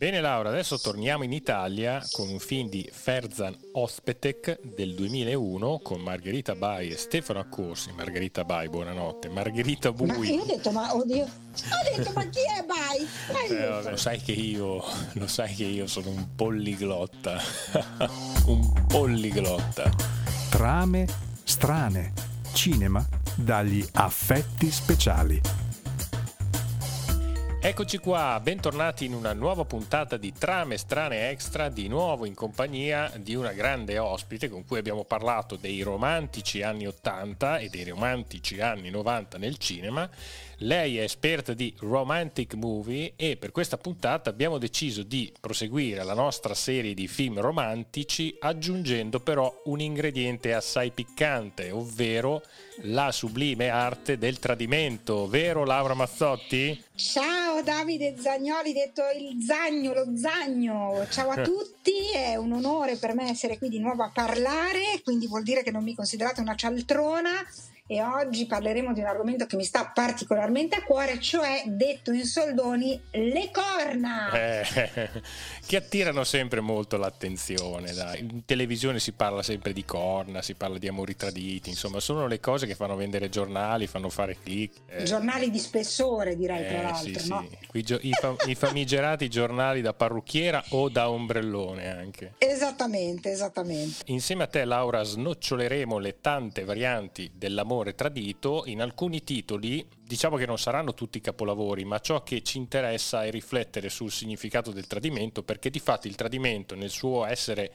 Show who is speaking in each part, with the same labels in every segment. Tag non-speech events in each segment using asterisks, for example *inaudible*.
Speaker 1: Bene Laura, adesso torniamo in Italia con un film di Ferzan Ospetek del 2001 con Margherita Bai e Stefano Accorsi. Margherita Bai, buonanotte. Margherita Bui. Ma
Speaker 2: io ho detto, ma oddio, ho detto, ma chi è Bai?
Speaker 1: Eh, vabbè, lo sai che io, lo sai che io sono un polliglotta. *laughs* un polliglotta.
Speaker 3: Trame strane. Cinema dagli affetti speciali.
Speaker 1: Eccoci qua, bentornati in una nuova puntata di Trame Strane Extra, di nuovo in compagnia di una grande ospite con cui abbiamo parlato dei romantici anni 80 e dei romantici anni 90 nel cinema lei è esperta di romantic movie e per questa puntata abbiamo deciso di proseguire la nostra serie di film romantici aggiungendo però un ingrediente assai piccante, ovvero la sublime arte del tradimento, vero Laura Mazzotti?
Speaker 2: Ciao Davide Zagnoli, detto il Zagno, lo Zagno. Ciao a tutti, è un onore per me essere qui di nuovo a parlare, quindi vuol dire che non mi considerate una cialtrona e oggi parleremo di un argomento che mi sta particolarmente a cuore, cioè, detto in soldoni, le corna.
Speaker 1: Eh, *laughs* che attirano sempre molto l'attenzione. Dai. In televisione si parla sempre di corna, si parla di amori traditi, insomma, sono le cose che fanno vendere giornali, fanno fare click.
Speaker 2: Eh. Giornali di spessore, direi, tra
Speaker 1: eh,
Speaker 2: l'altro.
Speaker 1: Sì,
Speaker 2: no?
Speaker 1: sì. I, fam- I, famigerati giornali da parrucchiera o da ombrellone anche.
Speaker 2: Esattamente, esattamente.
Speaker 1: Insieme a te, Laura, snoccioleremo le tante varianti dell'amore amore tradito, in alcuni titoli diciamo che non saranno tutti capolavori, ma ciò che ci interessa è riflettere sul significato del tradimento, perché di fatto il tradimento nel suo essere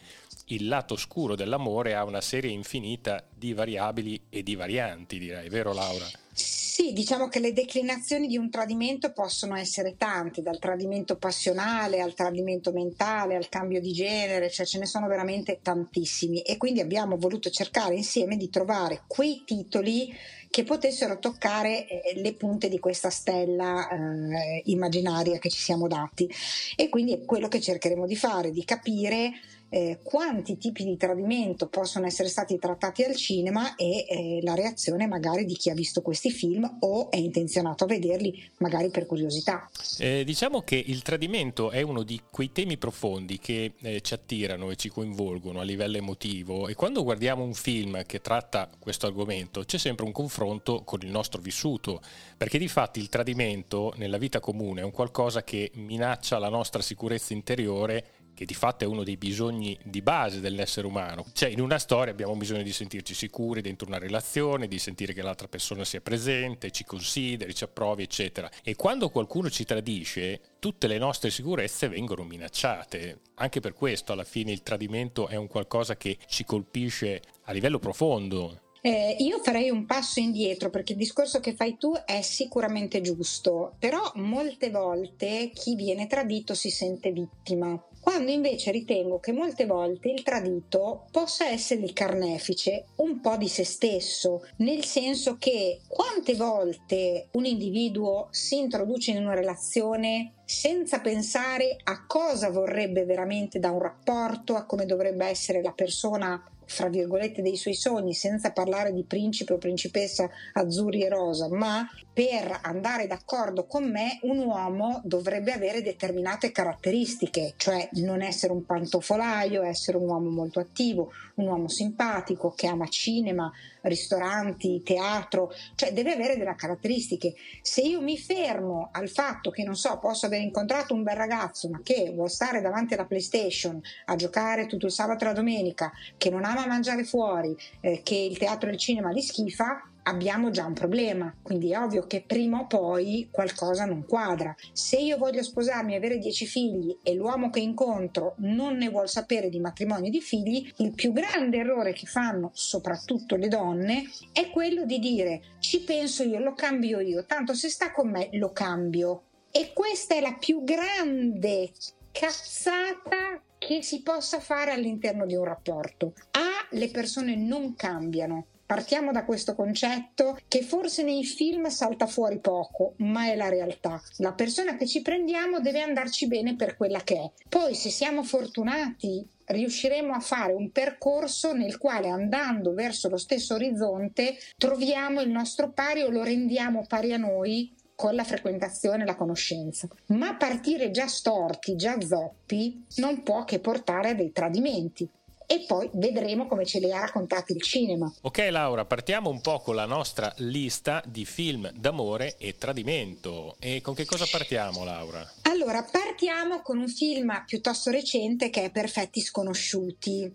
Speaker 1: il lato scuro dell'amore ha una serie infinita di variabili e di varianti, direi, vero Laura?
Speaker 2: Sì, diciamo che le declinazioni di un tradimento possono essere tante, dal tradimento passionale al tradimento mentale, al cambio di genere, cioè ce ne sono veramente tantissimi e quindi abbiamo voluto cercare insieme di trovare quei titoli che potessero toccare eh, le punte di questa stella eh, immaginaria che ci siamo dati. E quindi è quello che cercheremo di fare, di capire eh, quanti tipi di tradimento possono essere stati trattati al cinema e eh, la reazione magari di chi ha visto questi film o è intenzionato a vederli magari per curiosità.
Speaker 1: Eh, diciamo che il tradimento è uno di quei temi profondi che eh, ci attirano e ci coinvolgono a livello emotivo e quando guardiamo un film che tratta questo argomento c'è sempre un confronto con il nostro vissuto perché di fatto il tradimento nella vita comune è un qualcosa che minaccia la nostra sicurezza interiore che di fatto è uno dei bisogni di base dell'essere umano. Cioè, in una storia abbiamo bisogno di sentirci sicuri dentro una relazione, di sentire che l'altra persona sia presente, ci consideri, ci approvi, eccetera. E quando qualcuno ci tradisce, tutte le nostre sicurezze vengono minacciate. Anche per questo, alla fine, il tradimento è un qualcosa che ci colpisce a livello profondo.
Speaker 2: Eh, io farei un passo indietro perché il discorso che fai tu è sicuramente giusto, però molte volte chi viene tradito si sente vittima quando invece ritengo che molte volte il tradito possa essere il carnefice un po' di se stesso, nel senso che quante volte un individuo si introduce in una relazione senza pensare a cosa vorrebbe veramente da un rapporto, a come dovrebbe essere la persona fra virgolette dei suoi sogni senza parlare di principe o principessa azzurri e rosa ma per andare d'accordo con me un uomo dovrebbe avere determinate caratteristiche cioè non essere un pantofolaio essere un uomo molto attivo un uomo simpatico che ama cinema ristoranti teatro cioè deve avere delle caratteristiche. Se io mi fermo al fatto che non so posso aver incontrato un bel ragazzo ma che vuole stare davanti alla playstation a giocare tutto il sabato e la domenica che non ama mangiare fuori, eh, che il teatro e il cinema li schifa, abbiamo già un problema. Quindi è ovvio che prima o poi qualcosa non quadra. Se io voglio sposarmi e avere dieci figli e l'uomo che incontro non ne vuol sapere di matrimonio e di figli, il più grande errore che fanno soprattutto le donne è quello di dire ci penso io, lo cambio io, tanto se sta con me lo cambio. E questa è la più grande cazzata che si possa fare all'interno di un rapporto. A, le persone non cambiano. Partiamo da questo concetto che forse nei film salta fuori poco, ma è la realtà. La persona che ci prendiamo deve andarci bene per quella che è. Poi se siamo fortunati riusciremo a fare un percorso nel quale andando verso lo stesso orizzonte troviamo il nostro pari o lo rendiamo pari a noi con la frequentazione e la conoscenza. Ma partire già storti, già zoppi, non può che portare a dei tradimenti e poi vedremo come ce li ha raccontati il cinema.
Speaker 1: Ok Laura, partiamo un po' con la nostra lista di film d'amore e tradimento. E con che cosa partiamo Laura?
Speaker 2: Allora, partiamo con un film piuttosto recente che è Perfetti Sconosciuti.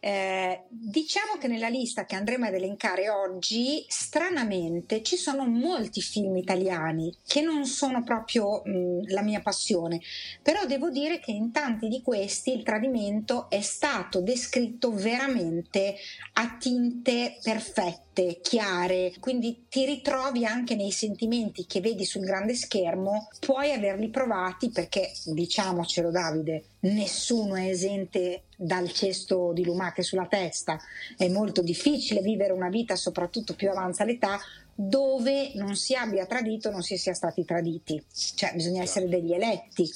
Speaker 2: Eh, diciamo che nella lista che andremo ad elencare oggi, stranamente, ci sono molti film italiani che non sono proprio mh, la mia passione, però devo dire che in tanti di questi il tradimento è stato descritto veramente a tinte perfette, chiare, quindi ti ritrovi anche nei sentimenti che vedi sul grande schermo, puoi averli provati perché, diciamocelo Davide, nessuno è esente dal cesto di lumache sulla testa, è molto difficile vivere una vita, soprattutto più avanza l'età, dove non si abbia tradito, non si sia stati traditi, cioè bisogna essere degli eletti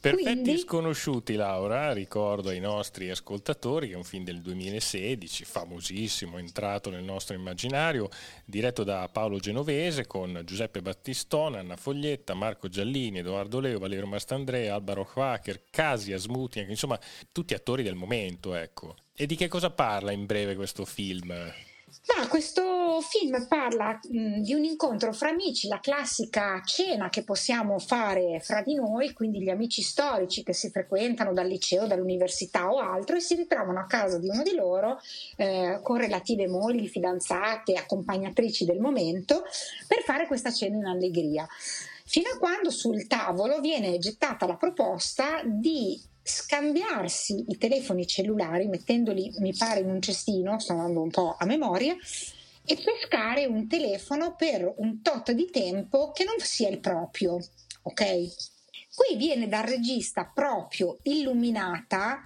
Speaker 1: Perfetti Quindi... sconosciuti, Laura, ricordo ai nostri ascoltatori che è un film del 2016, famosissimo, entrato nel nostro immaginario, diretto da Paolo Genovese con Giuseppe Battistone, Anna Foglietta, Marco Giallini, Edoardo Leo, Valerio Mastandrea, Alvaro Quacher, Casia Smutniak, insomma tutti attori del momento, ecco. E di che cosa parla in breve questo film?
Speaker 2: Ma questo film parla mh, di un incontro fra amici, la classica cena che possiamo fare fra di noi, quindi gli amici storici che si frequentano dal liceo, dall'università o altro e si ritrovano a casa di uno di loro eh, con relative mogli, fidanzate, accompagnatrici del momento per fare questa cena in allegria. Fino a quando sul tavolo viene gettata la proposta di scambiarsi i telefoni cellulari mettendoli, mi pare, in un cestino, sto andando un po' a memoria, e pescare un telefono per un tot di tempo che non sia il proprio, ok? Qui viene dal regista proprio illuminata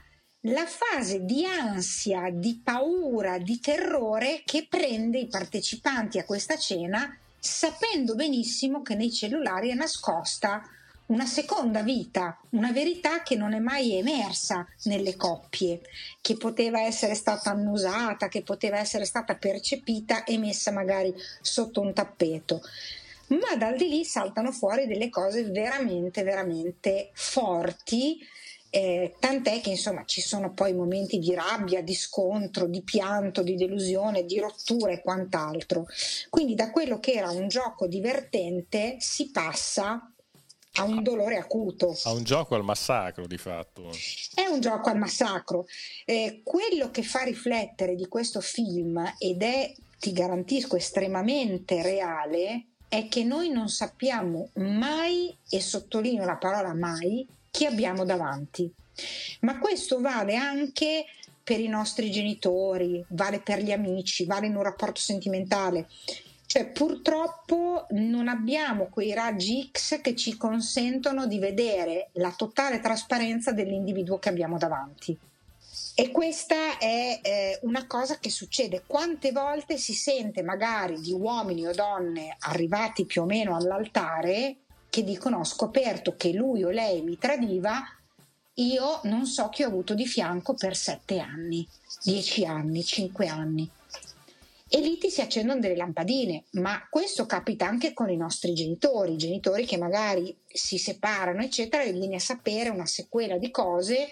Speaker 2: la fase di ansia, di paura, di terrore che prende i partecipanti a questa cena sapendo benissimo che nei cellulari è nascosta una seconda vita, una verità che non è mai emersa nelle coppie, che poteva essere stata annusata, che poteva essere stata percepita e messa magari sotto un tappeto. Ma dal di lì saltano fuori delle cose veramente, veramente forti. Eh, tant'è che insomma ci sono poi momenti di rabbia, di scontro, di pianto, di delusione, di rottura e quant'altro. Quindi da quello che era un gioco divertente si passa ha un dolore acuto.
Speaker 1: Ha un gioco al massacro di fatto.
Speaker 2: È un gioco al massacro. Eh, quello che fa riflettere di questo film ed è, ti garantisco, estremamente reale, è che noi non sappiamo mai, e sottolineo la parola mai, chi abbiamo davanti. Ma questo vale anche per i nostri genitori, vale per gli amici, vale in un rapporto sentimentale. Cioè, purtroppo non abbiamo quei raggi X che ci consentono di vedere la totale trasparenza dell'individuo che abbiamo davanti. E questa è eh, una cosa che succede. Quante volte si sente magari di uomini o donne arrivati più o meno all'altare che dicono ho scoperto che lui o lei mi tradiva, io non so chi ho avuto di fianco per sette anni, dieci anni, cinque anni e lì ti si accendono delle lampadine, ma questo capita anche con i nostri genitori, genitori che magari si separano, eccetera, e vieni a sapere una sequela di cose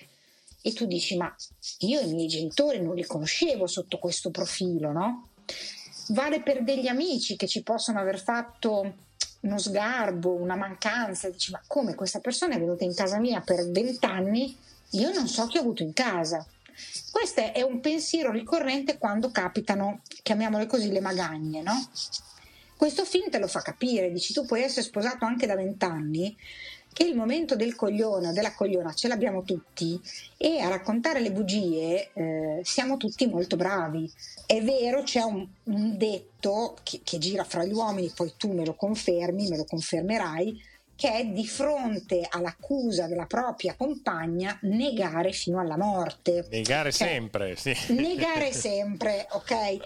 Speaker 2: e tu dici ma io i miei genitori non li conoscevo sotto questo profilo, no? Vale per degli amici che ci possono aver fatto uno sgarbo, una mancanza, dici ma come questa persona è venuta in casa mia per vent'anni, io non so chi ho avuto in casa. Questo è un pensiero ricorrente quando capitano, chiamiamole così, le magagne, no? Questo film te lo fa capire, dici tu puoi essere sposato anche da vent'anni, che il momento del coglione o della cogliona ce l'abbiamo tutti e a raccontare le bugie eh, siamo tutti molto bravi. È vero, c'è un, un detto che, che gira fra gli uomini, poi tu me lo confermi, me lo confermerai, che è di fronte all'accusa della propria compagna negare fino alla morte.
Speaker 1: Negare cioè, sempre, sì.
Speaker 2: Negare *laughs* sempre, ok?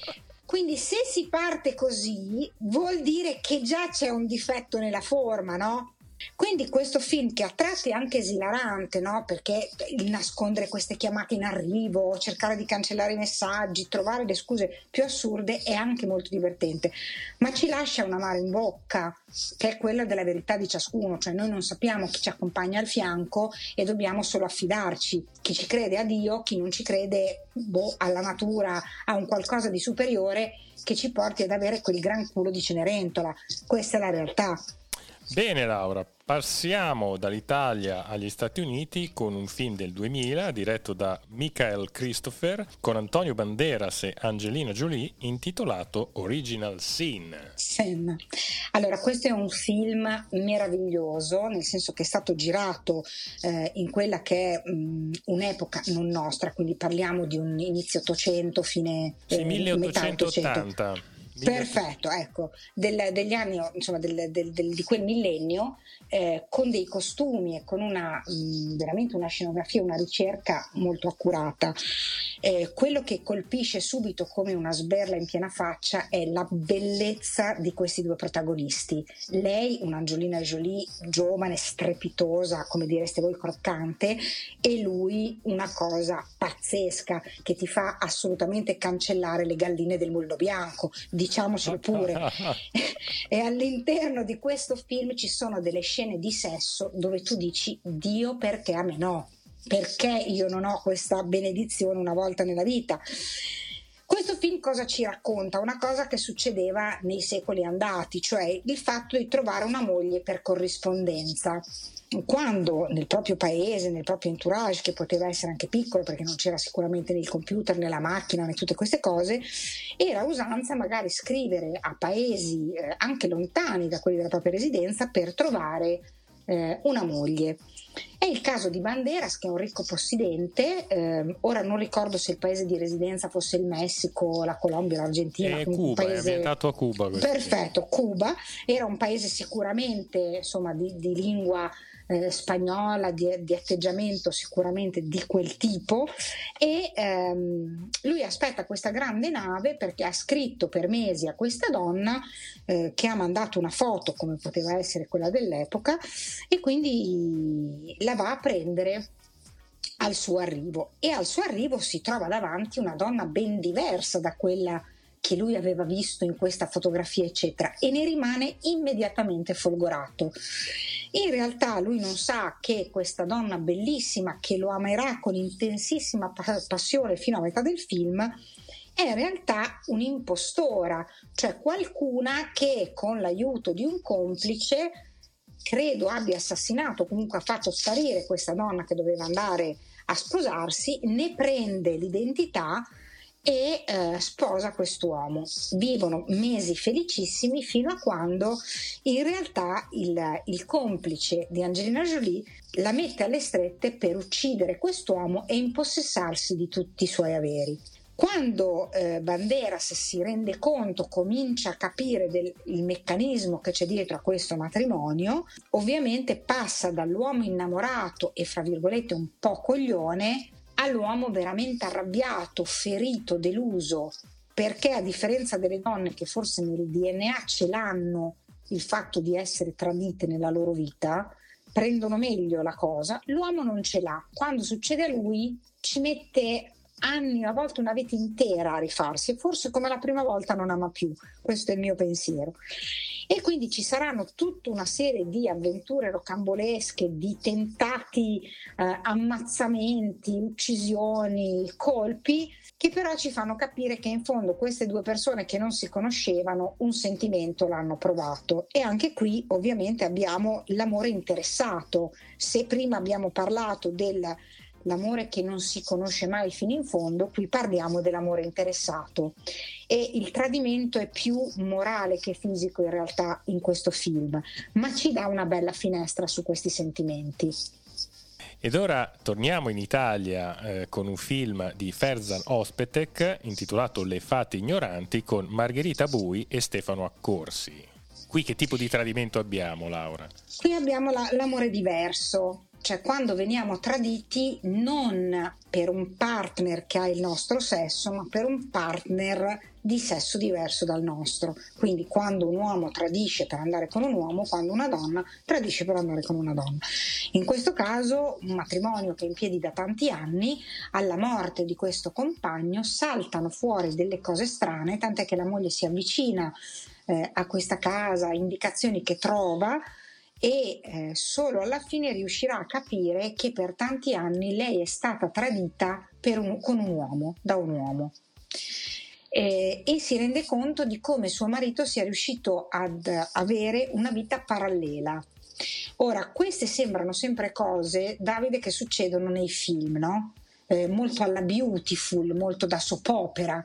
Speaker 2: Quindi se si parte così vuol dire che già c'è un difetto nella forma, no? Quindi questo film che a tratti è anche esilarante, no? perché il nascondere queste chiamate in arrivo, cercare di cancellare i messaggi, trovare le scuse più assurde è anche molto divertente, ma ci lascia una mano in bocca, che è quella della verità di ciascuno, cioè noi non sappiamo chi ci accompagna al fianco e dobbiamo solo affidarci, chi ci crede a Dio, chi non ci crede boh, alla natura, a un qualcosa di superiore che ci porti ad avere quel gran culo di Cenerentola, questa è la realtà.
Speaker 1: Bene Laura, passiamo dall'Italia agli Stati Uniti con un film del 2000 diretto da Michael Christopher con Antonio Banderas e Angelina Jolie intitolato Original Sin.
Speaker 2: Sin. Allora, questo è un film meraviglioso, nel senso che è stato girato eh, in quella che è mh, un'epoca non nostra, quindi parliamo di un inizio 800, fine
Speaker 1: eh, sì, 1880.
Speaker 2: Perfetto, ecco, del, degli anni, insomma, del, del, di quel millennio, eh, con dei costumi e con una mh, veramente una scenografia, una ricerca molto accurata. Eh, quello che colpisce subito come una sberla in piena faccia è la bellezza di questi due protagonisti. Lei, un'Angiolina Jolie giovane, strepitosa, come direste voi, croccante, e lui una cosa pazzesca che ti fa assolutamente cancellare le galline del mullo bianco diciamocelo *laughs* pure. e all'interno di questo film ci sono delle scene di sesso dove tu dici Dio perché a me no, perché io non ho questa benedizione una volta nella vita. Cosa ci racconta? Una cosa che succedeva nei secoli andati, cioè il fatto di trovare una moglie per corrispondenza quando nel proprio paese, nel proprio entourage, che poteva essere anche piccolo perché non c'era sicuramente né il computer né la macchina né tutte queste cose, era usanza magari scrivere a paesi eh, anche lontani da quelli della propria residenza per trovare eh, una moglie. È il caso di Banderas, che è un ricco possidente, eh, ora non ricordo se il paese di residenza fosse il Messico, la Colombia, l'Argentina.
Speaker 1: È Cuba, paese... è ambientato a Cuba.
Speaker 2: Perfetto, Cuba era un paese sicuramente insomma, di, di lingua eh, spagnola di, di, atteggiamento sicuramente di quel tipo. E ehm, lui aspetta questa grande nave perché ha scritto per mesi a questa donna eh, che ha mandato una foto come poteva essere quella dell'epoca e quindi la va a prendere al suo arrivo. E al suo arrivo si trova davanti una donna ben diversa da quella che lui aveva visto in questa fotografia, eccetera, e ne rimane immediatamente folgorato. In realtà lui non sa che questa donna bellissima, che lo amerà con intensissima passione fino a metà del film, è in realtà un'impostora, cioè qualcuna che con l'aiuto di un complice credo abbia assassinato, comunque ha fatto sparire questa donna che doveva andare a sposarsi, ne prende l'identità e eh, sposa quest'uomo. Vivono mesi felicissimi fino a quando in realtà il, il, complice di Angelina Jolie la mette alle strette per uccidere quest'uomo e impossessarsi di tutti i suoi averi. Quando eh, Banderas si rende conto, comincia a capire del, il meccanismo che c'è dietro a questo matrimonio, ovviamente passa dall'uomo innamorato e fra virgolette un po' coglione all'uomo veramente arrabbiato, ferito, deluso, perché a differenza delle donne che forse nel DNA ce l'hanno il fatto di essere tradite nella loro vita, prendono meglio la cosa, l'uomo non ce l'ha. Quando succede a lui ci mette anni, a volte una vita intera a rifarsi e forse come la prima volta non ama più. Questo è il mio pensiero. E quindi ci saranno tutta una serie di avventure rocambolesche, di tentati eh, ammazzamenti, uccisioni, colpi, che però ci fanno capire che in fondo queste due persone che non si conoscevano un sentimento l'hanno provato. E anche qui ovviamente abbiamo l'amore interessato. Se prima abbiamo parlato del l'amore che non si conosce mai fino in fondo, qui parliamo dell'amore interessato e il tradimento è più morale che fisico in realtà in questo film, ma ci dà una bella finestra su questi sentimenti.
Speaker 1: Ed ora torniamo in Italia eh, con un film di Ferzan Ospetek intitolato Le fate ignoranti con Margherita Bui e Stefano Accorsi. Qui che tipo di tradimento abbiamo, Laura?
Speaker 2: Qui abbiamo la, l'amore diverso, cioè quando veniamo traditi non per un partner che ha il nostro sesso, ma per un partner di sesso diverso dal nostro. Quindi quando un uomo tradisce per andare con un uomo, quando una donna tradisce per andare con una donna. In questo caso un matrimonio che è in piedi da tanti anni, alla morte di questo compagno saltano fuori delle cose strane, tant'è che la moglie si avvicina eh, a questa casa, indicazioni che trova e eh, solo alla fine riuscirà a capire che per tanti anni lei è stata tradita un, con un uomo, da un uomo. Eh, e si rende conto di come suo marito sia riuscito ad avere una vita parallela. Ora, queste sembrano sempre cose, Davide, che succedono nei film, no? Eh, molto alla beautiful, molto da soap opera.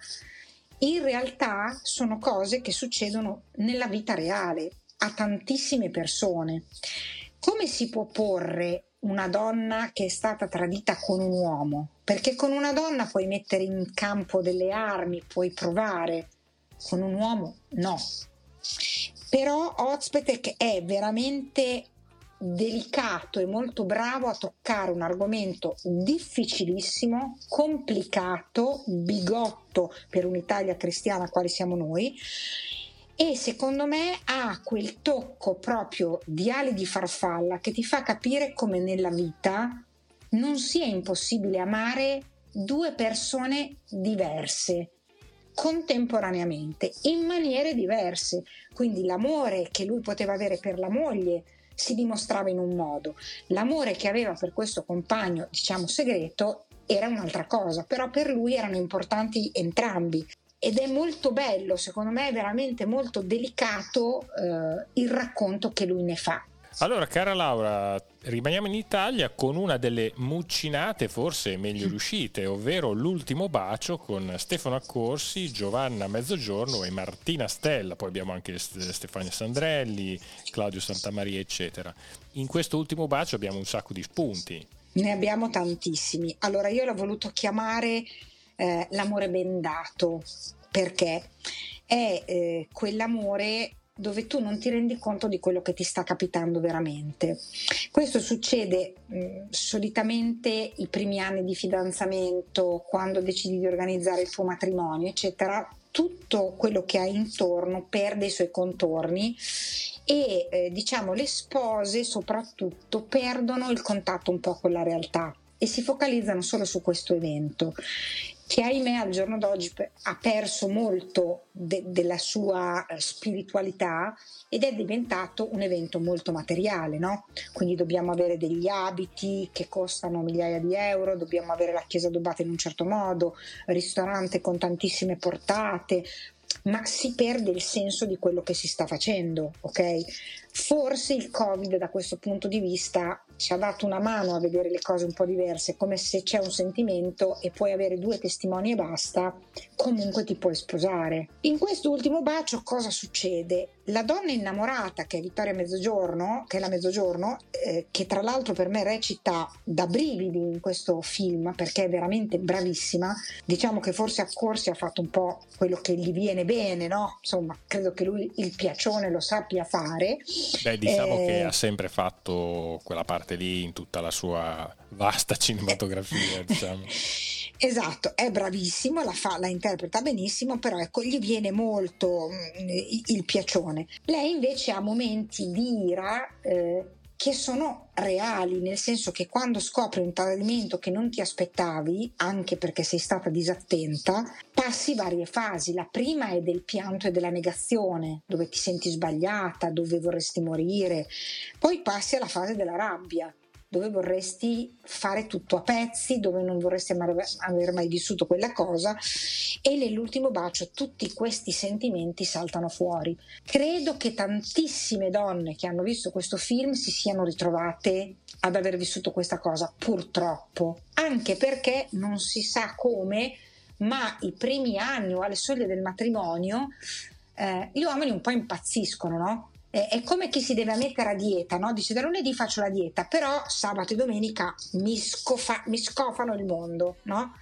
Speaker 2: In realtà sono cose che succedono nella vita reale a tantissime persone. Come si può porre una donna che è stata tradita con un uomo? Perché con una donna puoi mettere in campo delle armi, puoi provare, con un uomo no. Però Ozpetek è veramente delicato e molto bravo a toccare un argomento difficilissimo, complicato, bigotto per un'Italia cristiana quale siamo noi e secondo me ha quel tocco proprio di ali di farfalla che ti fa capire come nella vita non sia impossibile amare due persone diverse contemporaneamente in maniere diverse. Quindi l'amore che lui poteva avere per la moglie si dimostrava in un modo, l'amore che aveva per questo compagno, diciamo segreto, era un'altra cosa, però per lui erano importanti entrambi ed è molto bello, secondo me è veramente molto delicato eh, il racconto che lui ne fa.
Speaker 1: Allora, cara Laura, rimaniamo in Italia con una delle muccinate forse meglio riuscite, ovvero L'ultimo bacio con Stefano Accorsi, Giovanna Mezzogiorno e Martina Stella, poi abbiamo anche Stefania Sandrelli, Claudio Santamaria, eccetera. In questo ultimo bacio abbiamo un sacco di spunti.
Speaker 2: Ne abbiamo tantissimi. Allora, io l'ho voluto chiamare eh, l'amore bendato, perché è eh, quell'amore dove tu non ti rendi conto di quello che ti sta capitando veramente. Questo succede mh, mm, solitamente i primi anni di fidanzamento, quando decidi di organizzare il tuo matrimonio, eccetera. Tutto quello che hai intorno perde i suoi contorni e eh, diciamo le spose soprattutto perdono il contatto un po' con la realtà e si focalizzano solo su questo evento che ahimè al giorno d'oggi ha perso molto de- della sua eh, spiritualità ed è diventato un evento molto materiale, no? Quindi dobbiamo avere degli abiti che costano migliaia di euro, dobbiamo avere la chiesa addobbata in un certo modo, ristorante con tantissime portate, ma si perde il senso di quello che si sta facendo, ok? Forse il Covid da questo punto di vista ci ha dato una mano a vedere le cose un po' diverse, come se c'è un sentimento e puoi avere due testimoni e basta, comunque ti puoi sposare. In quest'ultimo bacio cosa succede? La donna innamorata, che è Vittoria Mezzogiorno, che è la Mezzogiorno, eh, che tra l'altro per me recita da brividi in questo film perché è veramente bravissima, diciamo che forse a Corsi ha fatto un po' quello che gli viene bene, no? Insomma, credo che lui il piacione lo sappia fare.
Speaker 1: Beh, diciamo eh, che ha sempre fatto quella parte lì in tutta la sua vasta cinematografia, *laughs* diciamo.
Speaker 2: Esatto, è bravissimo, la, fa, la interpreta benissimo, però ecco, gli viene molto mh, mm, il piacione. Lei invece ha momenti di ira eh, che sono reali, nel senso che quando scopri un tradimento che non ti aspettavi, anche perché sei stata disattenta, passi varie fasi. La prima è del pianto e della negazione, dove ti senti sbagliata, dove vorresti morire. Poi passi alla fase della rabbia, dove vorresti fare tutto a pezzi, dove non vorresti aver mai vissuto quella cosa e nell'ultimo bacio tutti questi sentimenti saltano fuori. Credo che tantissime donne che hanno visto questo film si siano ritrovate ad aver vissuto questa cosa, purtroppo, anche perché non si sa come, ma i primi anni o alle soglie del matrimonio eh, gli uomini un po' impazziscono, no? È come chi si deve mettere a dieta, no? dice da lunedì faccio la dieta, però sabato e domenica mi, scofa, mi scofano il mondo. No?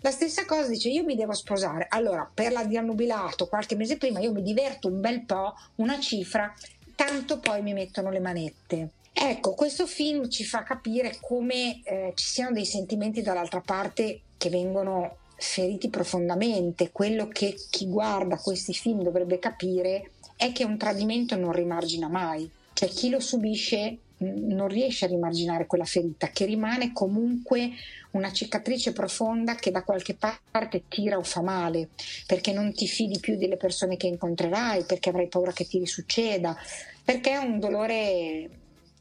Speaker 2: La stessa cosa dice io mi devo sposare, allora per la di annubilato qualche mese prima io mi diverto un bel po', una cifra, tanto poi mi mettono le manette. Ecco, questo film ci fa capire come eh, ci siano dei sentimenti dall'altra parte che vengono feriti profondamente. Quello che chi guarda questi film dovrebbe capire è che un tradimento non rimargina mai, cioè chi lo subisce non riesce a rimarginare quella ferita che rimane comunque una cicatrice profonda che da qualche parte tira o fa male, perché non ti fidi più delle persone che incontrerai, perché avrai paura che ti risucceda, perché è un dolore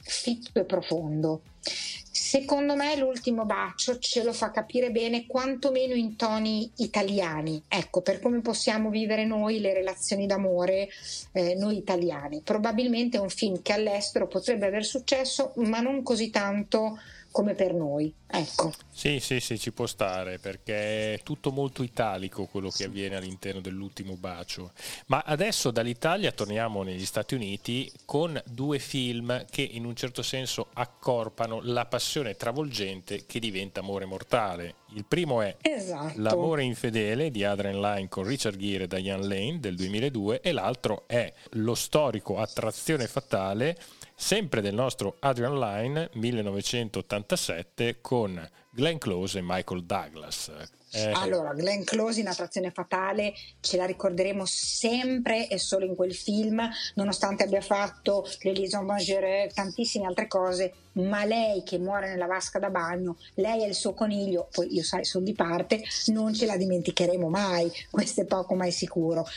Speaker 2: fitto e profondo. Secondo me l'ultimo bacio ce lo fa capire bene quantomeno in toni italiani, ecco, per come possiamo vivere noi le relazioni d'amore, eh, noi italiani. Probabilmente è un film che all'estero potrebbe aver successo, ma non così tanto come per noi. Ecco.
Speaker 1: Sì, sì, sì, ci può stare perché è tutto molto italico quello che avviene all'interno dell'ultimo bacio. Ma adesso dall'Italia torniamo negli Stati Uniti con due film che in un certo senso accorpano la passione travolgente che diventa amore mortale. Il primo è
Speaker 2: esatto.
Speaker 1: L'amore infedele di Adrian Lyne con Richard Gere e Diane Lane del 2002 e l'altro è lo storico Attrazione fatale sempre del nostro Adrian Line 1987 con Glenn Close e Michael Douglas.
Speaker 2: Eh, allora, Glenn Close in Attrazione Fatale ce la ricorderemo sempre e solo in quel film, nonostante abbia fatto Mangeret e tantissime altre cose, ma lei che muore nella vasca da bagno, lei e il suo coniglio, poi io sai, sono di parte, non ce la dimenticheremo mai, *laughs* questo è poco mai sicuro.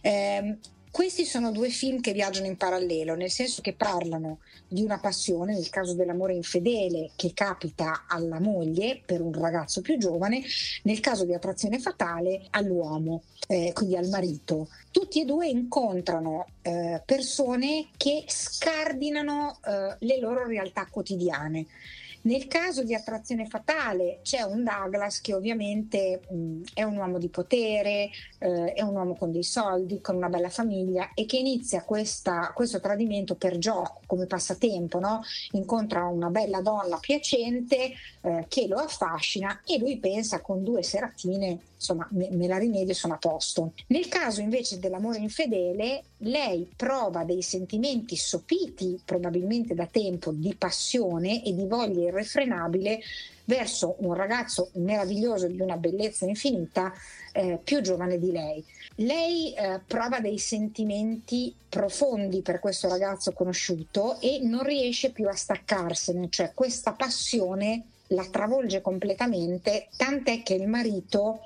Speaker 2: Eh, questi sono due film che viaggiano in parallelo, nel senso che parlano di una passione, nel caso dell'amore infedele che capita alla moglie per un ragazzo più giovane, nel caso di attrazione fatale all'uomo, eh, quindi al marito. Tutti e due incontrano eh, persone che scardinano eh, le loro realtà quotidiane. Nel caso di attrazione fatale c'è un Douglas che ovviamente mh, è un uomo di potere, eh, è un uomo con dei soldi, con una bella famiglia e che inizia questa, questo tradimento per gioco, come passatempo, no? incontra una bella donna piacente eh, che lo affascina e lui pensa con due seratine insomma me, me, la rimedio e sono a posto. Nel caso invece dell'amore infedele, lei prova dei sentimenti sopiti, probabilmente da tempo, di passione e di voglia irrefrenabile verso un ragazzo meraviglioso di una bellezza infinita eh, più giovane di lei. Lei eh, prova dei sentimenti profondi per questo ragazzo conosciuto e non riesce più a staccarsene, cioè questa passione la travolge completamente, tant'è che il marito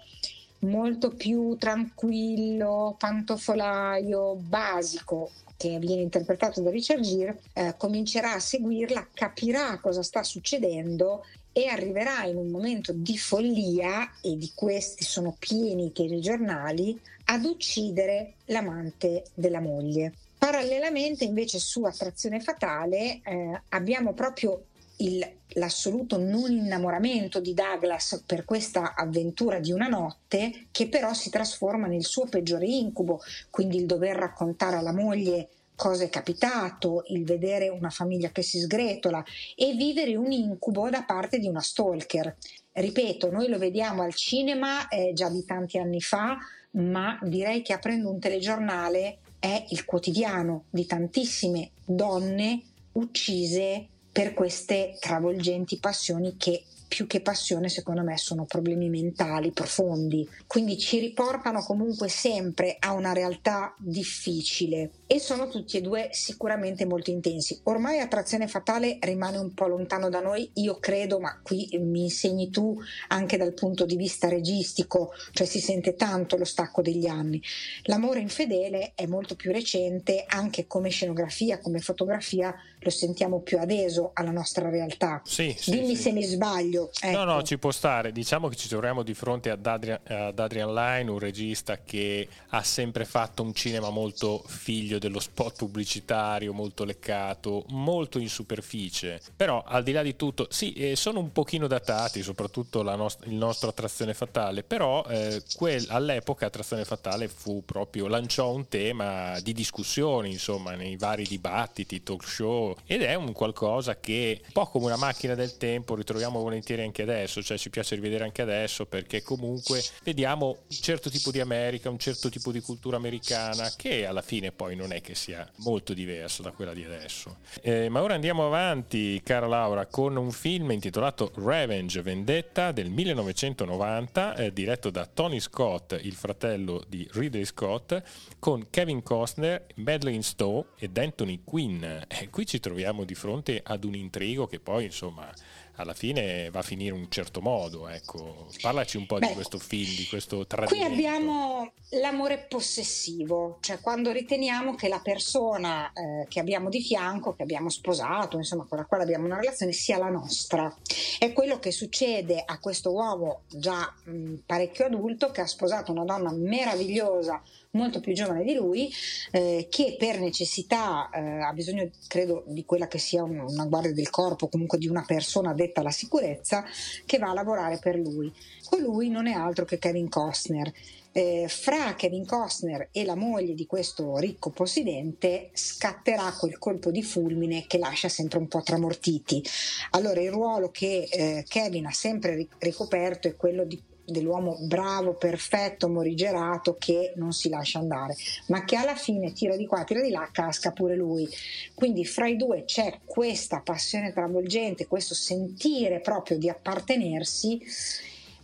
Speaker 2: molto più tranquillo, pantofolaio, basico, che viene interpretato da Richard Gere, eh, comincerà a seguirla, capirà cosa sta succedendo e arriverà in un momento di follia, e di questi sono pieni i telegiornali, ad uccidere l'amante della moglie. Parallelamente invece su Attrazione Fatale eh, abbiamo proprio il, l'assoluto non innamoramento di Douglas per questa avventura di una notte, che però si trasforma nel suo peggiore incubo, quindi il dover raccontare alla moglie cosa è capitato, il vedere una famiglia che si sgretola e vivere un incubo da parte di una stalker. Ripeto, noi lo vediamo al cinema eh, già di tanti anni fa, ma direi che aprendo un telegiornale è il quotidiano di tantissime donne uccise per queste travolgenti passioni che più che passione secondo me sono problemi mentali profondi, quindi ci riportano comunque sempre a una realtà difficile e sono tutti e due sicuramente molto intensi. Ormai Attrazione Fatale rimane un po' lontano da noi, io credo, ma qui mi insegni tu anche dal punto di vista registico, cioè si sente tanto lo stacco degli anni. L'amore infedele è molto più recente, anche come scenografia, come fotografia, lo sentiamo più adeso alla nostra realtà.
Speaker 1: Sì, sì,
Speaker 2: Dimmi
Speaker 1: sì.
Speaker 2: se mi sbaglio. Ecco.
Speaker 1: No, no, ci può stare. Diciamo che ci troviamo di fronte ad Adrian, ad Adrian Line, un regista che ha sempre fatto un cinema molto figlio dello spot pubblicitario, molto leccato, molto in superficie. Però al di là di tutto, sì, eh, sono un pochino datati, soprattutto nost- il nostro Attrazione Fatale, però eh, quel, all'epoca Attrazione Fatale fu proprio, lanciò un tema di discussione, insomma, nei vari dibattiti, talk show, ed è un qualcosa che, un po' come una macchina del tempo, ritroviamo volentieri anche adesso, cioè ci piace rivedere anche adesso perché comunque vediamo un certo tipo di America, un certo tipo di cultura americana che alla fine poi non è che sia molto diversa da quella di adesso. Eh, ma ora andiamo avanti, cara Laura, con un film intitolato Revenge Vendetta del 1990, eh, diretto da Tony Scott, il fratello di Ridley Scott, con Kevin Costner, Madeline Stowe ed Anthony Quinn. Eh, qui ci troviamo di fronte ad un intrigo che poi, insomma, alla fine va a finire in un certo modo. Ecco. Parlaci un po' Beh, di questo film, di questo tradimento.
Speaker 2: Qui abbiamo l'amore possessivo, cioè quando riteniamo che la persona eh, che abbiamo di fianco, che abbiamo sposato, insomma con la quale abbiamo una relazione, sia la nostra. È quello che succede a questo uomo già mh, parecchio adulto che ha sposato una donna meravigliosa molto più giovane di lui, eh, che per necessità eh, ha bisogno, credo, di quella che sia una guardia del corpo, comunque di una persona addetta alla sicurezza, che va a lavorare per lui. Colui non è altro che Kevin Costner. Eh, fra Kevin Costner e la moglie di questo ricco possidente scatterà quel colpo di fulmine che lascia sempre un po' tramortiti. Allora il ruolo che eh, Kevin ha sempre ricoperto è quello di dell'uomo bravo, perfetto, morigerato che non si lascia andare, ma che alla fine tira di qua, tira di là, casca pure lui. Quindi fra i due c'è questa passione travolgente, questo sentire proprio di appartenersi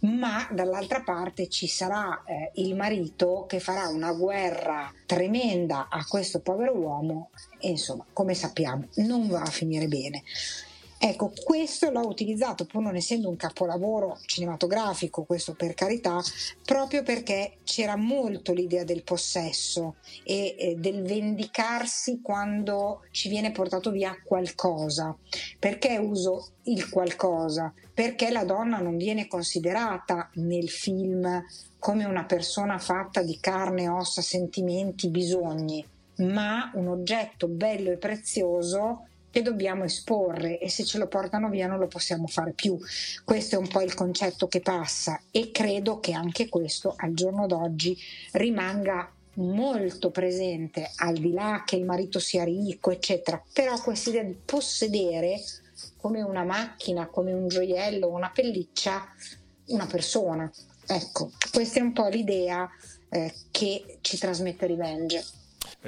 Speaker 2: ma dall'altra parte ci sarà eh, il marito che farà una guerra tremenda a questo povero uomo e insomma, come sappiamo, non va a finire bene. Ecco, questo l'ho utilizzato, pur non essendo un capolavoro cinematografico, questo per carità, proprio perché c'era molto l'idea del possesso e eh, del vendicarsi quando ci viene portato via qualcosa. Perché uso il qualcosa? Perché la donna non viene considerata nel film come una persona fatta di carne, ossa, sentimenti, bisogni, ma un oggetto bello e prezioso che dobbiamo esporre e se ce lo portano via non lo possiamo fare più. Questo è un po' il concetto che passa e credo che anche questo al giorno d'oggi rimanga molto presente, al di là che il marito sia ricco, eccetera, però questa idea di possedere come una macchina, come un gioiello, una pelliccia, una persona. Ecco, questa è un po' l'idea eh, che ci trasmette Revenge.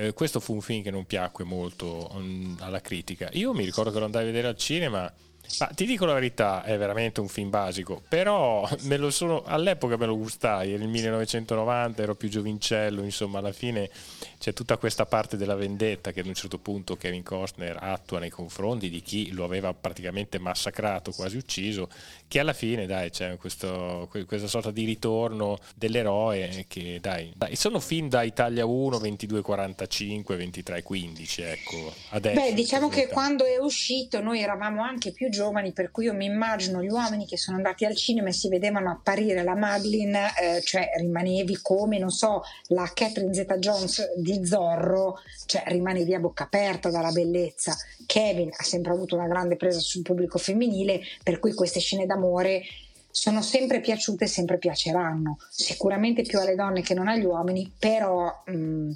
Speaker 1: Eh, questo fu un film che non piacque molto um, alla critica. Io mi ricordo che lo andai a vedere al cinema. Ma ti dico la verità, è veramente un film basico, però sono, all'epoca me lo gustai, era il 1990, ero più giovincello, insomma alla fine c'è tutta questa parte della vendetta che ad un certo punto Kevin Costner attua nei confronti di chi lo aveva praticamente massacrato, quasi ucciso, che alla fine dai c'è questo, questa sorta di ritorno dell'eroe che dai, dai sono film da Italia 1, 22, 45, 23, 15, ecco. Adesso,
Speaker 2: Beh, diciamo che quando è uscito noi eravamo anche più giovani, per cui io mi immagino gli uomini che sono andati al cinema e si vedevano apparire la Madeline, eh, cioè rimanevi come, non so, la Catherine Zeta Jones di Zorro, cioè rimanevi a bocca aperta dalla bellezza. Kevin ha sempre avuto una grande presa sul pubblico femminile, per cui queste scene d'amore sono sempre piaciute e sempre piaceranno. Sicuramente più alle donne che non agli uomini, però mh,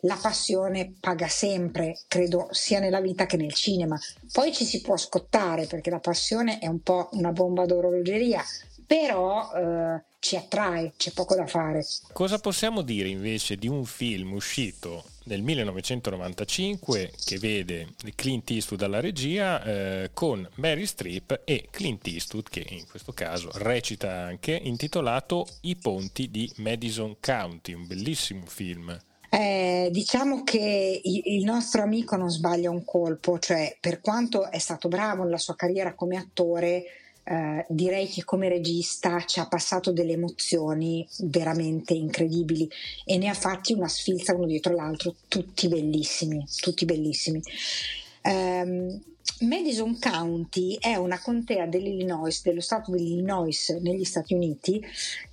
Speaker 2: la passione paga sempre, credo sia nella vita che nel cinema. Poi ci si può scottare perché la passione è un po' una bomba d'orologeria, però eh, ci attrae, c'è poco da fare.
Speaker 1: Cosa possiamo dire invece di un film uscito nel 1995 che vede Clint Eastwood alla regia eh, con Mary Streep e Clint Eastwood che in questo caso recita anche intitolato I ponti di Madison County, un bellissimo film.
Speaker 2: Eh, diciamo che il nostro amico non sbaglia un colpo, cioè per quanto è stato bravo nella sua carriera come attore, eh, direi che come regista ci ha passato delle emozioni veramente incredibili e ne ha fatti una sfilza uno dietro l'altro, tutti bellissimi, tutti bellissimi. Um, Madison County è una contea dell'Illinois, dello stato dell'Illinois negli Stati Uniti,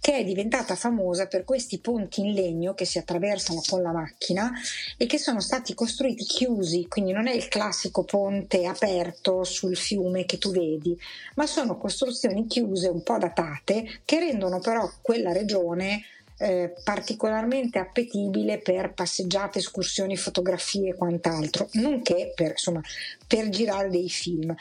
Speaker 2: che è diventata famosa per questi ponti in legno che si attraversano con la macchina e che sono stati costruiti chiusi, quindi non è il classico ponte aperto sul fiume che tu vedi, ma sono costruzioni chiuse un po' datate che rendono però quella regione eh, particolarmente appetibile per passeggiate, escursioni, fotografie e quant'altro, nonché per, insomma, per girare dei film.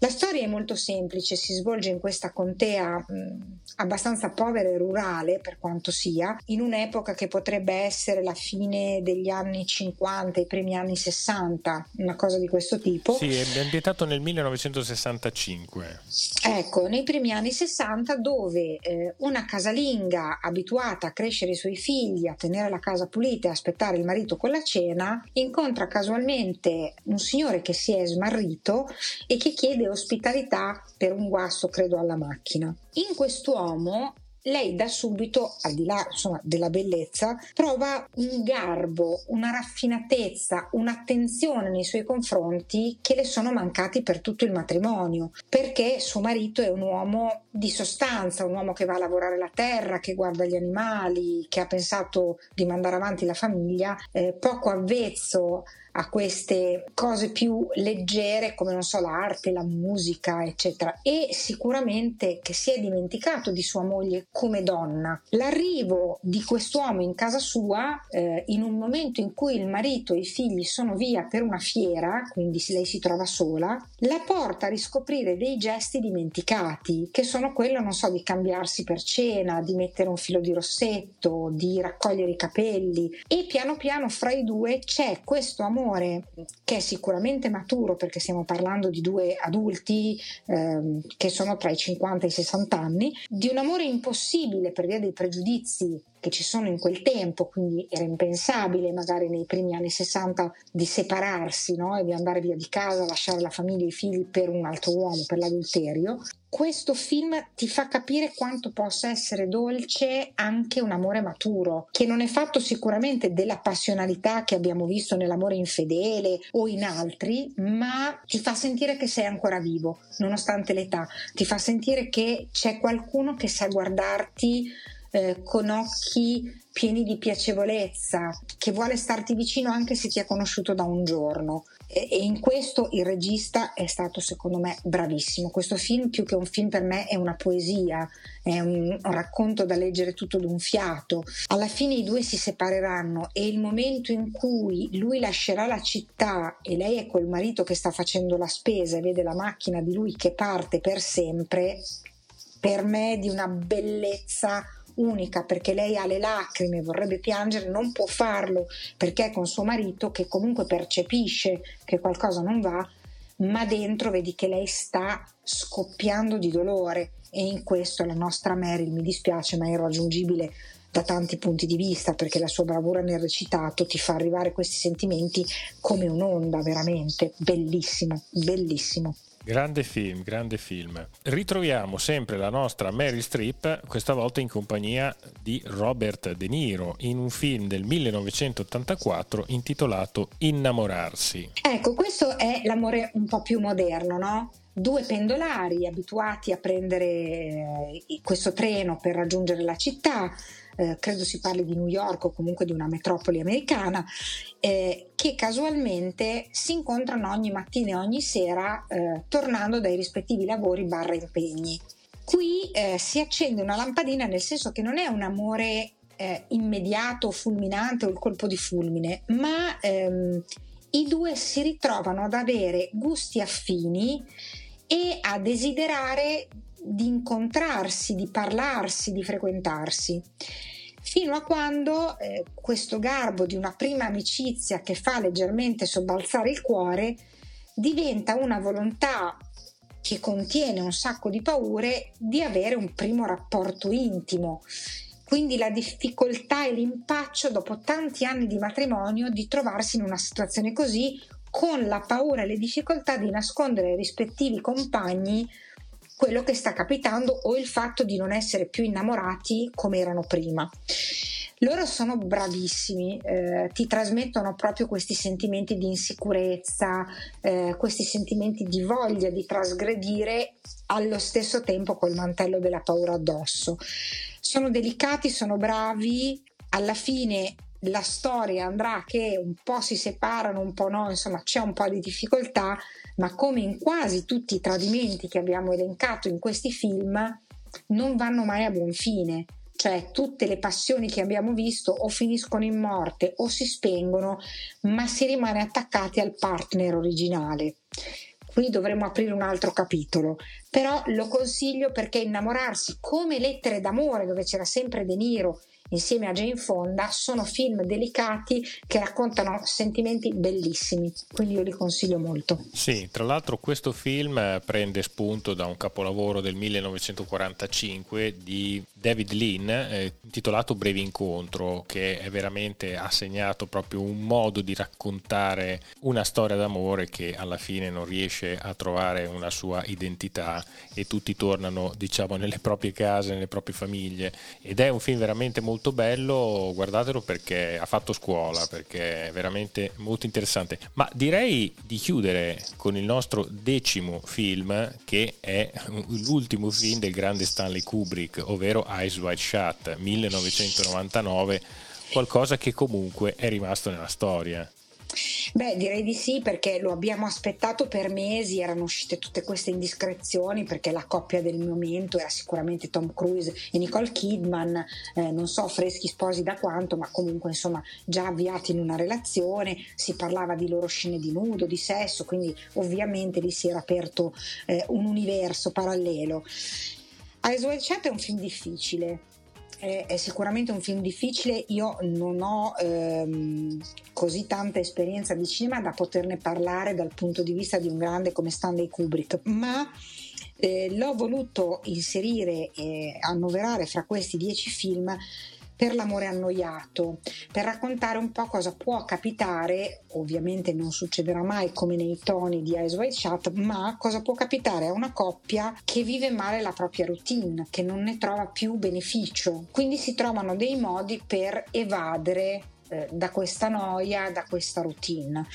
Speaker 2: La storia è molto semplice, si svolge in questa contea mh, abbastanza povera e rurale per quanto sia, in un'epoca che potrebbe essere la fine degli anni 50, i primi anni 60, una cosa di questo tipo.
Speaker 1: Sì, è ambientato nel 1965.
Speaker 2: Ecco, nei primi anni 60 dove eh, una casalinga abituata a crescere i suoi figli, a tenere la casa pulita e aspettare il marito con la cena, incontra casualmente un signore che si è smarrito e che chiede ospitalità per un guasto, credo, alla macchina. In quest'uomo lei da subito, al di là insomma, della bellezza, trova un garbo, una raffinatezza, un'attenzione nei suoi confronti che le sono mancati per tutto il matrimonio, perché suo marito è un uomo di sostanza, un uomo che va a lavorare la terra, che guarda gli animali, che ha pensato di mandare avanti la famiglia, eh, poco avvezzo a queste cose più leggere come non so l'arte, la musica eccetera e sicuramente che si è dimenticato di sua moglie come donna. L'arrivo di quest'uomo in casa sua eh, in un momento in cui il marito e i figli sono via per una fiera, quindi lei si trova sola, la porta a riscoprire dei gesti dimenticati che sono quello non so di cambiarsi per cena, di mettere un filo di rossetto, di raccogliere i capelli e piano piano fra i due c'è questo amore amore che è sicuramente maturo perché stiamo parlando di due adulti ehm, che sono tra i 50 e i 60 anni, di un amore impossibile per via dei pregiudizi che ci sono in quel tempo, quindi era impensabile magari nei primi anni 60 di separarsi no? e di andare via di casa, lasciare la famiglia e i figli per un altro uomo, per l'adulterio. Questo film ti fa capire quanto possa essere dolce anche un amore maturo, che non è fatto sicuramente della passionalità che abbiamo visto nell'amore infedele o in altri, ma ti fa sentire che sei ancora vivo, nonostante l'età, ti fa sentire che c'è qualcuno che sa guardarti eh, con occhi pieni di piacevolezza, che vuole starti vicino anche se ti ha conosciuto da un giorno. E, e in questo il regista è stato secondo me bravissimo. Questo film più che un film per me è una poesia, è un, un racconto da leggere tutto d'un fiato. Alla fine i due si separeranno e il momento in cui lui lascerà la città e lei è col marito che sta facendo la spesa e vede la macchina di lui che parte per sempre, per me è di una bellezza unica perché lei ha le lacrime, vorrebbe piangere, non può farlo perché è con suo marito che comunque percepisce che qualcosa non va, ma dentro vedi che lei sta scoppiando di dolore e in questo la nostra Meryl mi dispiace ma è irraggiungibile da tanti punti di vista perché la sua bravura nel recitato ti fa arrivare questi sentimenti come un'onda veramente bellissimo, bellissimo.
Speaker 1: Grande film, grande film. Ritroviamo sempre la nostra Mary Streep, questa volta in compagnia di Robert De Niro, in un film del 1984 intitolato Innamorarsi.
Speaker 2: Ecco, questo è l'amore un po' più moderno, no? Due pendolari abituati a prendere eh, questo treno per raggiungere la città, eh, credo si parli di New York o comunque di una metropoli americana, eh, che casualmente si incontrano ogni mattina e ogni sera eh, tornando dai rispettivi lavori barra impegni. Qui eh, si accende una lampadina nel senso che non è un amore eh, immediato, fulminante o il colpo di fulmine, ma ehm, i due si ritrovano ad avere gusti affini e a desiderare di incontrarsi, di parlarsi, di frequentarsi fino a quando eh, questo garbo di una prima amicizia che fa leggermente sobbalzare il cuore diventa una volontà che contiene un sacco di paure di avere un primo rapporto intimo. Quindi la difficoltà e l'impaccio dopo tanti anni di matrimonio di trovarsi in una situazione così con la paura e le difficoltà di nascondere ai rispettivi compagni quello che sta capitando o il fatto di non essere più innamorati come erano prima. Loro sono bravissimi, eh, ti trasmettono proprio questi sentimenti di insicurezza, eh, questi sentimenti di voglia di trasgredire allo stesso tempo col mantello della paura addosso. Sono delicati, sono bravi, alla fine la storia andrà che un po' si separano, un po' no, insomma c'è un po' di difficoltà, ma come in quasi tutti i tradimenti che abbiamo elencato in questi film, non vanno mai a buon fine. Cioè tutte le passioni che abbiamo visto o finiscono in morte o si spengono, ma si rimane attaccati al partner originale. qui dovremmo aprire un altro capitolo, però lo consiglio perché innamorarsi come lettere d'amore dove c'era sempre De Niro insieme a Jane Fonda sono film delicati che raccontano sentimenti bellissimi, quindi io li consiglio molto.
Speaker 1: Sì, tra l'altro questo film prende spunto da un capolavoro del 1945 di David Lean eh, intitolato Breve Incontro che è veramente ha segnato proprio un modo di raccontare una storia d'amore che alla fine non riesce a trovare una sua identità e tutti tornano diciamo nelle proprie case, nelle proprie famiglie ed è un film veramente molto molto bello, guardatelo perché ha fatto scuola, perché è veramente molto interessante. Ma direi di chiudere con il nostro decimo film, che è l'ultimo film del grande Stanley Kubrick, ovvero Eyes Wide Shut, 1999, qualcosa che comunque è rimasto nella storia.
Speaker 2: Beh, direi di sì perché lo abbiamo aspettato per mesi, erano uscite tutte queste indiscrezioni perché la coppia del momento era sicuramente Tom Cruise e Nicole Kidman, eh, non so freschi sposi da quanto, ma comunque insomma già avviati in una relazione, si parlava di loro scene di nudo, di sesso, quindi ovviamente lì si era aperto eh, un universo parallelo. Eyes Wide Shut è un film difficile, è, sicuramente un film difficile, io non ho ehm, così tanta esperienza di cinema da poterne parlare dal punto di vista di un grande come Stanley Kubrick, ma eh, l'ho voluto inserire e annoverare fra questi dieci film per l'amore annoiato, per raccontare un po' cosa può capitare, ovviamente non succederà mai come nei toni di Eyes Wide Shut, ma cosa può capitare a una coppia che vive male la propria routine, che non ne trova più beneficio. Quindi si trovano dei modi per evadere eh, da questa noia, da questa routine.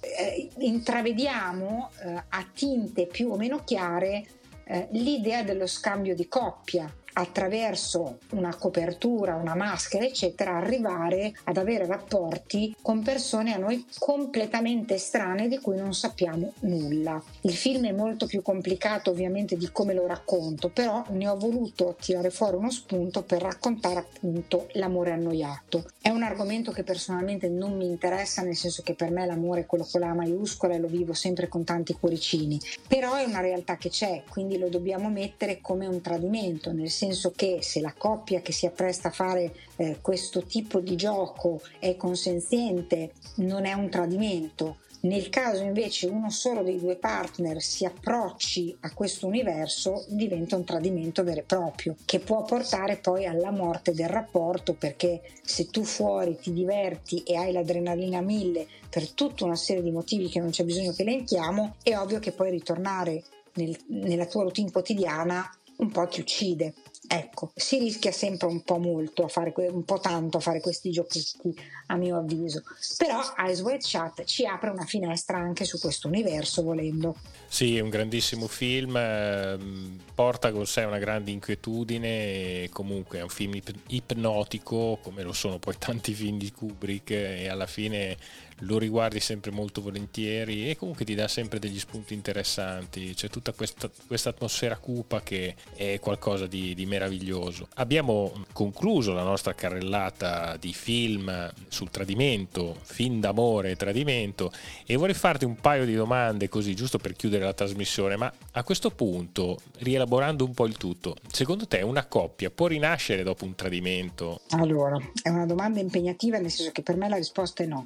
Speaker 2: Eh, intravediamo eh, a tinte più o meno chiare eh, l'idea dello scambio di coppia, attraverso una copertura, una maschera, eccetera, arrivare ad avere rapporti con persone a noi completamente estranee di cui non sappiamo nulla. Il film è molto più complicato ovviamente di come lo racconto, però ne ho voluto tirare fuori uno spunto per raccontare appunto l'amore annoiato. È un argomento che personalmente non mi interessa, nel senso che per me l'amore è quello con la maiuscola e lo vivo sempre con tanti cuoricini, però è una realtà che c'è, quindi lo dobbiamo mettere come un tradimento, nel senso senso che se la coppia che si appresta a fare eh, questo tipo di gioco è consenziente, non è un tradimento. Nel caso invece uno solo dei due partner si approcci a questo universo, diventa un tradimento vero e proprio, che può portare poi alla morte del rapporto, perché se tu fuori ti diverti e hai l'adrenalina a mille per tutta una serie di motivi che non c'è bisogno che elenchiamo, è ovvio che poi ritornare nel, nella tua routine quotidiana un po' ti uccide. Ecco, si rischia sempre un po' molto a fare, un po' tanto a fare questi giochetti, a mio avviso. Però Eyes Wide Shut ci apre una finestra anche su questo universo, volendo.
Speaker 1: Sì, è un grandissimo film, ehm, porta con sé una grande inquietudine, e comunque è un film ipnotico, come lo sono poi tanti film di Kubrick, e alla fine lo riguardi sempre molto volentieri e comunque ti dà sempre degli spunti interessanti, c'è tutta questa, atmosfera cupa che è qualcosa di, di, meraviglioso. Abbiamo concluso la nostra carrellata di film sul tradimento, film d'amore e tradimento e vorrei farti un paio di domande così giusto per chiudere la trasmissione, ma a questo punto, rielaborando un po' il tutto, secondo te una coppia può rinascere dopo un tradimento?
Speaker 2: Allora, è una domanda impegnativa nel senso che per me la risposta è no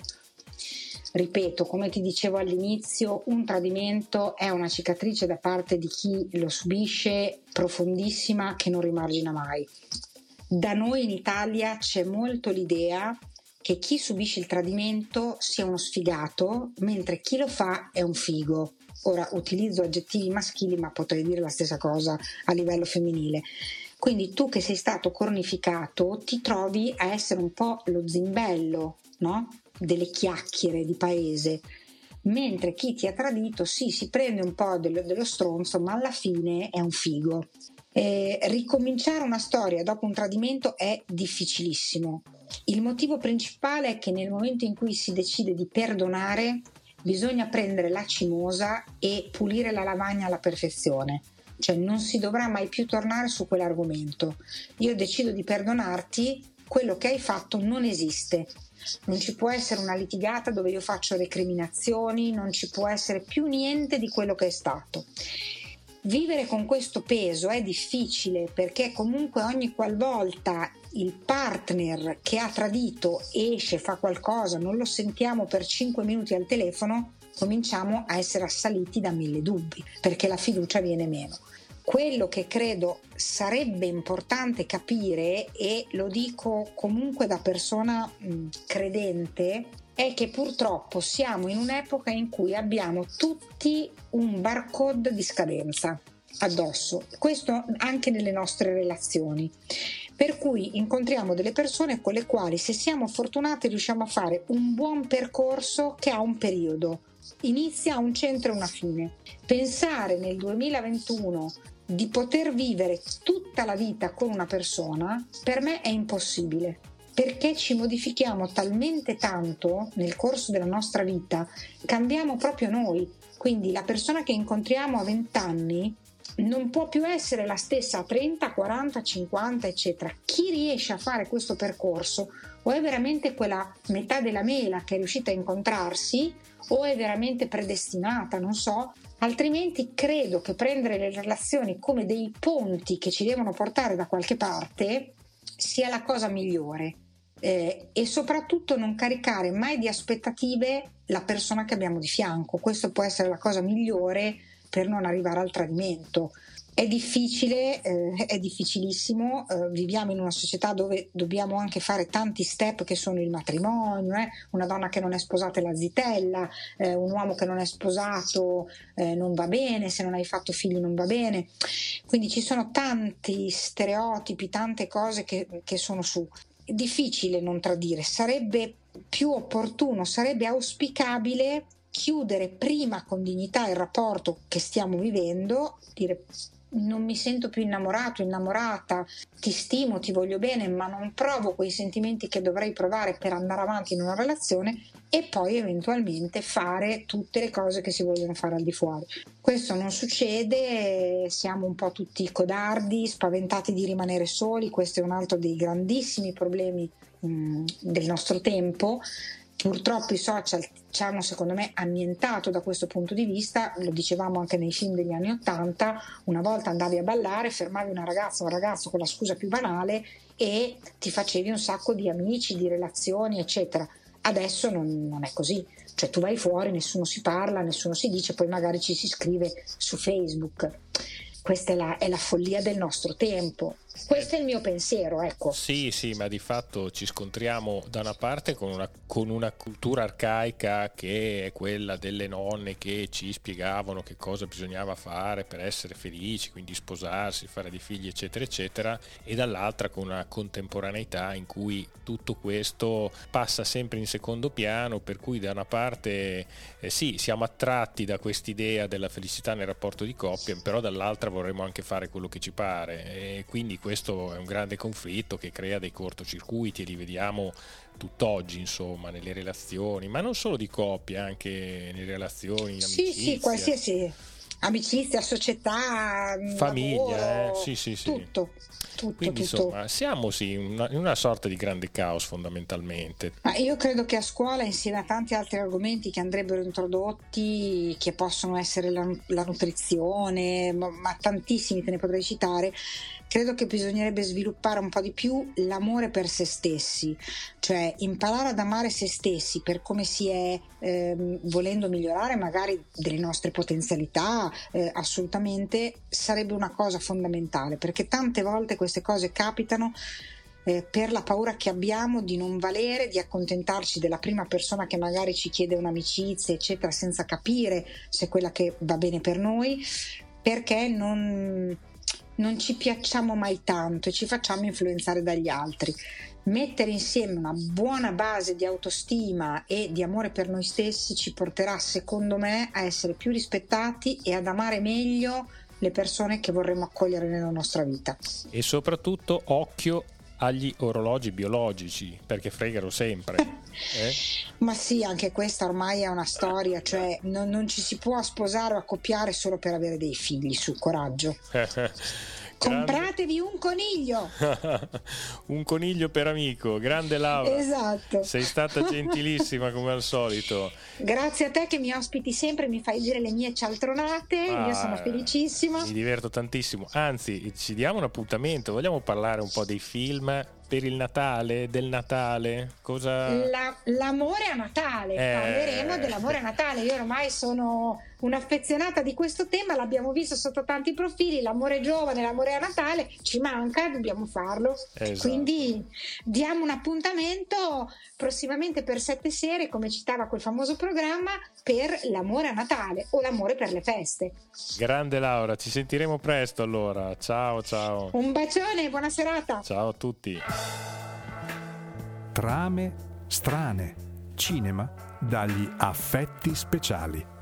Speaker 2: ripeto, come ti dicevo all'inizio, un tradimento è una cicatrice da parte di chi lo subisce profondissima che non rimargina mai. Da noi in Italia c'è molto l'idea che chi subisce il tradimento sia uno sfigato, mentre chi lo fa è un figo. Ora utilizzo aggettivi maschili, ma potrei dire la stessa cosa a livello femminile. Quindi tu che sei stato cornificato ti trovi a essere un po' lo zimbello, no? Delle chiacchiere di paese, mentre chi ti ha tradito sì, si prende un po' dello, dello stronzo, ma alla fine è un figo. Eh, ricominciare una storia dopo un tradimento è difficilissimo. Il motivo principale è che nel momento in cui si decide di perdonare, bisogna prendere la cimosa e pulire la lavagna alla perfezione. Cioè non si dovrà mai più tornare su quell'argomento. Io decido di perdonarti, quello che hai fatto non esiste. Non ci può essere una litigata dove io faccio recriminazioni, non ci può essere più niente di quello che è stato. Vivere con questo peso è difficile perché comunque ogni qualvolta il partner che ha tradito esce, fa qualcosa, non lo sentiamo per 5 minuti al telefono, cominciamo a essere assaliti da mille dubbi perché la fiducia viene meno. Quello che credo sarebbe importante capire, e lo dico comunque da persona credente, è che purtroppo siamo in un'epoca in cui abbiamo tutti un barcode di scadenza addosso, questo anche nelle nostre relazioni. Per cui incontriamo delle persone con le quali, se siamo fortunati, riusciamo a fare un buon percorso che ha un periodo. Inizia un centro e una fine. Pensare nel 2021 di poter vivere tutta la vita con una persona, per me è impossibile perché ci modifichiamo talmente tanto nel corso della nostra vita, cambiamo proprio noi. Quindi la persona che incontriamo a 20 anni non può più essere la stessa a 30, 40, 50, eccetera. Chi riesce a fare questo percorso o è veramente quella metà della mela che è riuscita a incontrarsi o è veramente predestinata, non so. Altrimenti credo che prendere le relazioni come dei ponti che ci devono portare da qualche parte sia la cosa migliore. Eh, e soprattutto non caricare mai di aspettative la persona che abbiamo di fianco. Questo può essere la cosa migliore per non arrivare al tradimento. È difficile, eh, è difficilissimo, eh, viviamo in una società dove dobbiamo anche fare tanti step che sono il matrimonio, eh? una donna che non è sposata è la zitella, eh, un uomo che non è sposato eh, non va bene, se non hai fatto figli non va bene, quindi ci sono tanti stereotipi, tante cose che, che sono su. È difficile non tradire, sarebbe più opportuno, sarebbe auspicabile chiudere prima con dignità il rapporto che stiamo vivendo, dire non mi sento più innamorato, innamorata, ti stimo, ti voglio bene, ma non provo quei sentimenti che dovrei provare per andare avanti in una relazione e poi eventualmente fare tutte le cose che si vogliono fare al di fuori. Questo non succede, siamo un po' tutti codardi, spaventati di rimanere soli, questo è un altro dei grandissimi problemi mh, mm, del nostro tempo Purtroppo i social ci hanno secondo me annientato da questo punto di vista, lo dicevamo anche nei film degli anni Ottanta, una volta andavi a ballare, fermavi una ragazza o un ragazzo con la scusa più banale e ti facevi un sacco di amici, di relazioni, eccetera. Adesso non, non è così, cioè tu vai fuori, nessuno si parla, nessuno si dice, poi magari ci si scrive su Facebook. Questa è la, è la follia del nostro tempo questo è il mio pensiero, ecco.
Speaker 1: Sì, sì, ma di fatto ci scontriamo da una parte con una, con una, cultura arcaica che è quella delle nonne che ci spiegavano che cosa bisognava fare per essere felici, quindi sposarsi, fare dei figli, eccetera, eccetera, e dall'altra con una contemporaneità in cui tutto questo passa sempre in secondo piano, per cui da una parte eh, sì, siamo attratti da quest'idea della felicità nel rapporto di coppia, però dall'altra vorremmo anche fare quello che ci pare e quindi questo è un grande conflitto che crea dei cortocircuiti e li vediamo tutt'oggi, insomma, nelle relazioni, ma non solo di coppia, anche nelle relazioni, in
Speaker 2: Sì, sì, qualsiasi amicizia, società, famiglia, lavoro,
Speaker 1: eh? sì, sì, sì.
Speaker 2: tutto. Tutto,
Speaker 1: Quindi
Speaker 2: tutto.
Speaker 1: insomma siamo sì, in una, in una, sorta di grande caos fondamentalmente.
Speaker 2: Ma io credo che a scuola insieme a tanti altri argomenti che andrebbero introdotti, che possono essere la, la nutrizione, ma, ma tantissimi te ne potrei citare, credo che bisognerebbe sviluppare un po' di più l'amore per se stessi, cioè imparare ad amare se stessi per come si è, ehm, volendo migliorare magari delle nostre potenzialità, eh, assolutamente sarebbe una cosa fondamentale, perché tante volte queste cose capitano eh, per la paura che abbiamo di non valere, di accontentarci della prima persona che magari ci chiede un'amicizia, eccetera, senza capire se quella che va bene per noi, perché non, non ci piacciamo mai tanto e ci facciamo influenzare dagli altri. Mettere insieme una buona base di autostima e di amore per noi stessi ci porterà, secondo me, a essere più rispettati e ad amare meglio le persone che vorremmo accogliere nella nostra vita.
Speaker 1: E soprattutto occhio agli orologi biologici, perché fregano sempre. *laughs*
Speaker 2: Eh? Ma sì, anche questa ormai è una storia, cioè non, non, ci si può sposare o accoppiare solo per avere dei figli, su coraggio. *laughs* Compratevi un coniglio. *laughs*
Speaker 1: un coniglio per amico, grande Laura.
Speaker 2: Esatto.
Speaker 1: Sei stata gentilissima come al solito.
Speaker 2: Grazie a te che mi ospiti sempre, mi fai dire le mie cialtronate, ah, io sono felicissima.
Speaker 1: Mi diverto tantissimo, anzi ci diamo un appuntamento, vogliamo parlare un po' dei film per il Natale, del Natale? Cosa...
Speaker 2: La, l'amore a Natale, eh... parleremo dell'amore a Natale. Io ormai sono un'affezionata di questo tema, l'abbiamo visto sotto tanti profili, l'amore giovane, l'amore a Natale, ci manca, dobbiamo farlo. Esatto. Quindi diamo un appuntamento prossimamente per sette serie, come citava quel famoso programma, per l'amore a Natale o l'amore per le feste.
Speaker 1: Grande Laura, ci sentiremo presto allora. Ciao ciao.
Speaker 2: Un bacione, buona serata.
Speaker 1: Ciao a tutti.
Speaker 3: Trame strane. Cinema dagli affetti speciali.